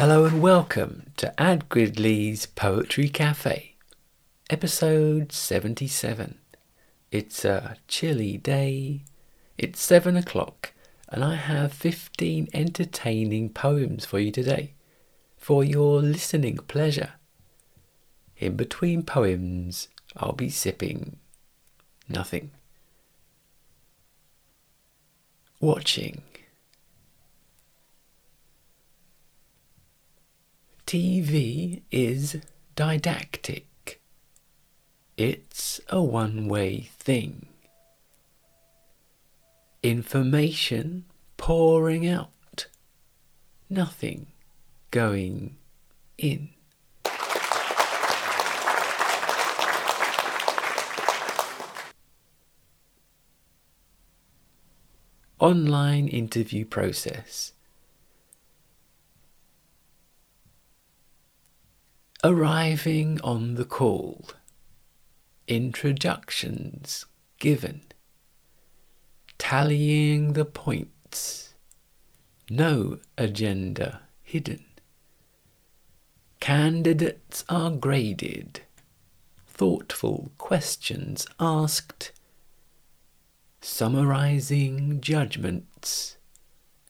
Hello and welcome to Ad Gridley's Poetry Cafe, episode 77. It's a chilly day, it's 7 o'clock, and I have 15 entertaining poems for you today, for your listening pleasure. In between poems, I'll be sipping nothing. Watching. TV is didactic. It's a one way thing. Information pouring out, nothing going in. Online interview process. Arriving on the call. Introductions given. Tallying the points. No agenda hidden. Candidates are graded. Thoughtful questions asked. Summarizing judgments.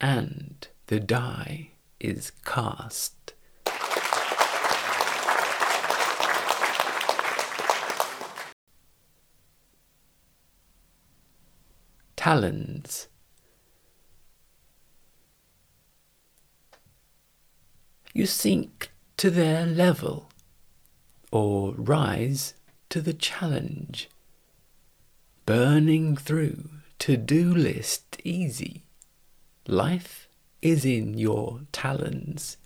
And the die is cast. Talons. You sink to their level or rise to the challenge. Burning through to do list easy. Life is in your talons.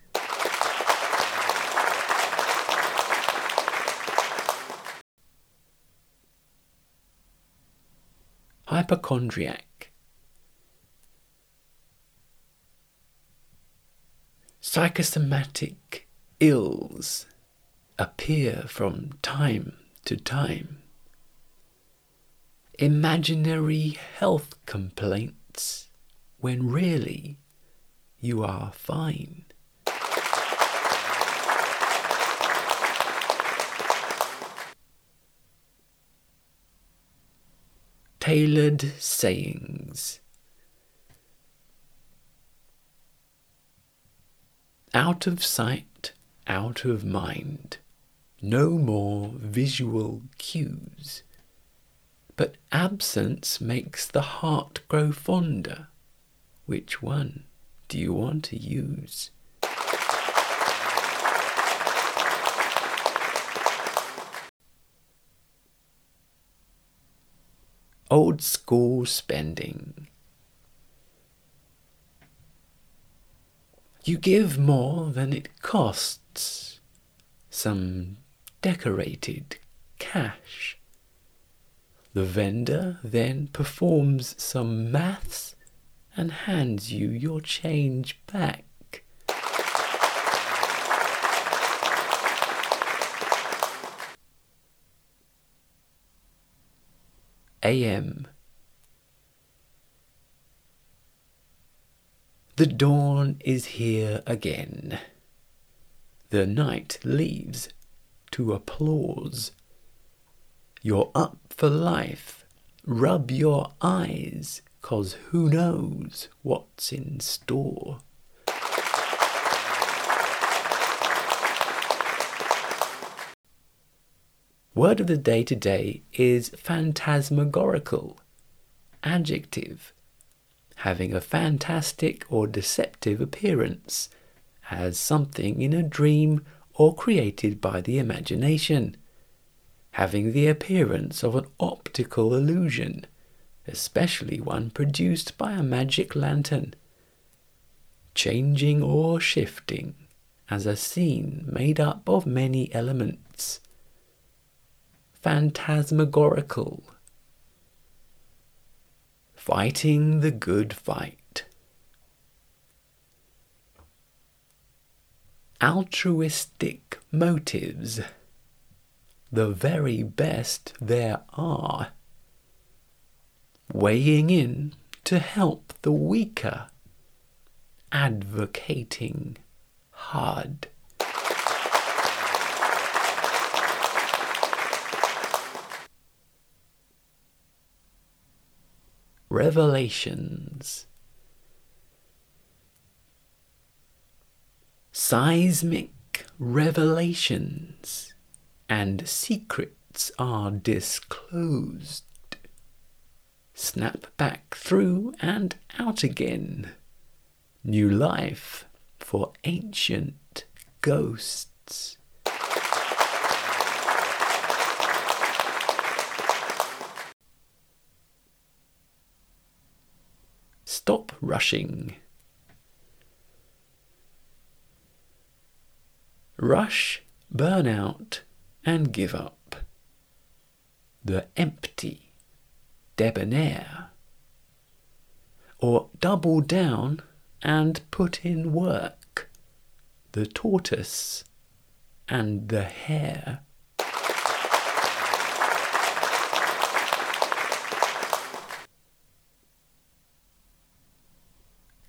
Hypochondriac. Psychosomatic ills appear from time to time. Imaginary health complaints when really you are fine. Tailored sayings. Out of sight, out of mind. No more visual cues. But absence makes the heart grow fonder. Which one do you want to use? Old school spending. You give more than it costs, some decorated cash. The vendor then performs some maths and hands you your change back. a.m. The dawn is here again. The night leaves to applause. You're up for life. Rub your eyes, cause who knows what's in store. Word of the day today is phantasmagorical. Adjective. Having a fantastic or deceptive appearance, as something in a dream or created by the imagination. Having the appearance of an optical illusion, especially one produced by a magic lantern. Changing or shifting, as a scene made up of many elements phantasmagorical. Fighting the good fight. Altruistic motives. The very best there are. Weighing in to help the weaker. Advocating hard. Revelations Seismic revelations and secrets are disclosed. Snap back through and out again. New life for ancient ghosts. Stop rushing. Rush, burn out, and give up. The empty, debonair. Or double down and put in work. The tortoise and the hare.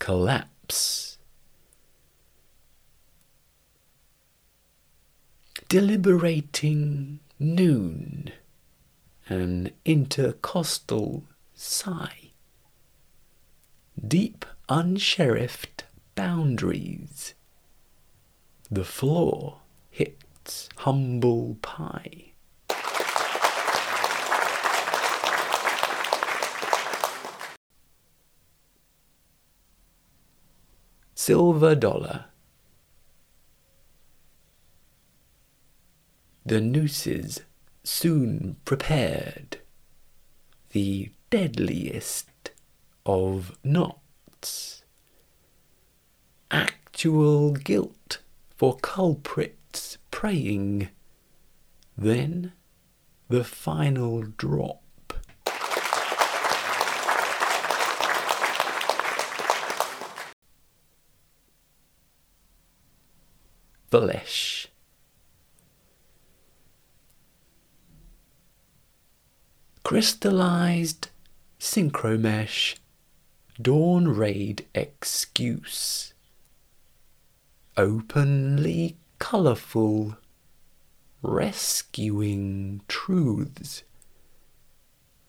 Collapse. Deliberating noon, an intercostal sigh. Deep unsheriffed boundaries. The floor hits humble pie. Silver dollar. The nooses soon prepared, the deadliest of knots. Actual guilt for culprits praying, then the final drop. Flesh. Crystallized synchromesh, dawn raid excuse. Openly colourful, rescuing truths.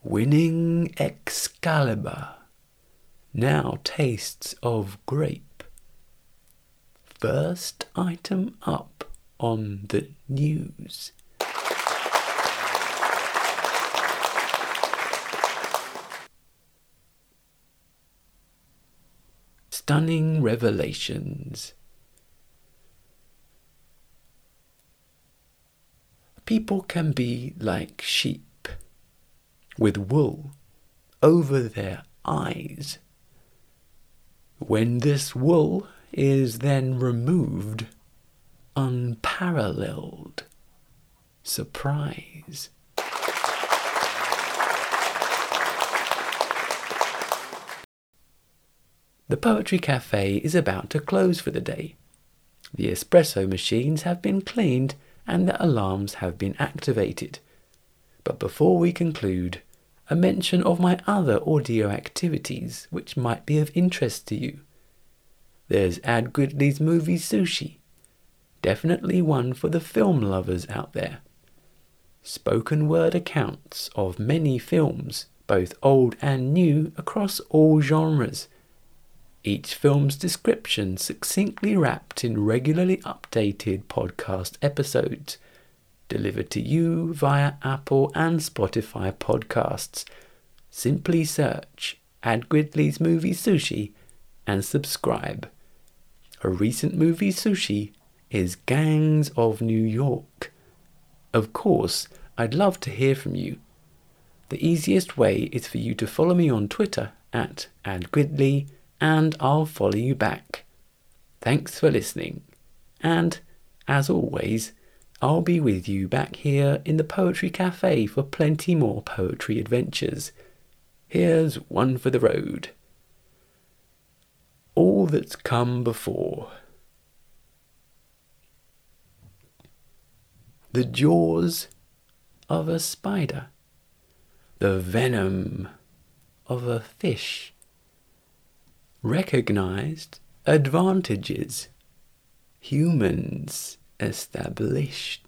Winning Excalibur now tastes of grape first item up on the news. Stunning revelations. People can be like sheep, with wool over their eyes. When this wool is then removed unparalleled surprise. The Poetry Cafe is about to close for the day. The espresso machines have been cleaned and the alarms have been activated. But before we conclude, a mention of my other audio activities which might be of interest to you. There's Ad Gridley's movie Sushi. Definitely one for the film lovers out there. Spoken word accounts of many films, both old and new, across all genres. Each film's description succinctly wrapped in regularly updated podcast episodes, delivered to you via Apple and Spotify podcasts. Simply search Ad Gridley's movie Sushi and subscribe. A recent movie, Sushi, is Gangs of New York. Of course, I'd love to hear from you. The easiest way is for you to follow me on Twitter at adgridley and I'll follow you back. Thanks for listening. And, as always, I'll be with you back here in the Poetry Cafe for plenty more poetry adventures. Here's one for the road all that's come before. The jaws of a spider, the venom of a fish, recognized advantages, humans established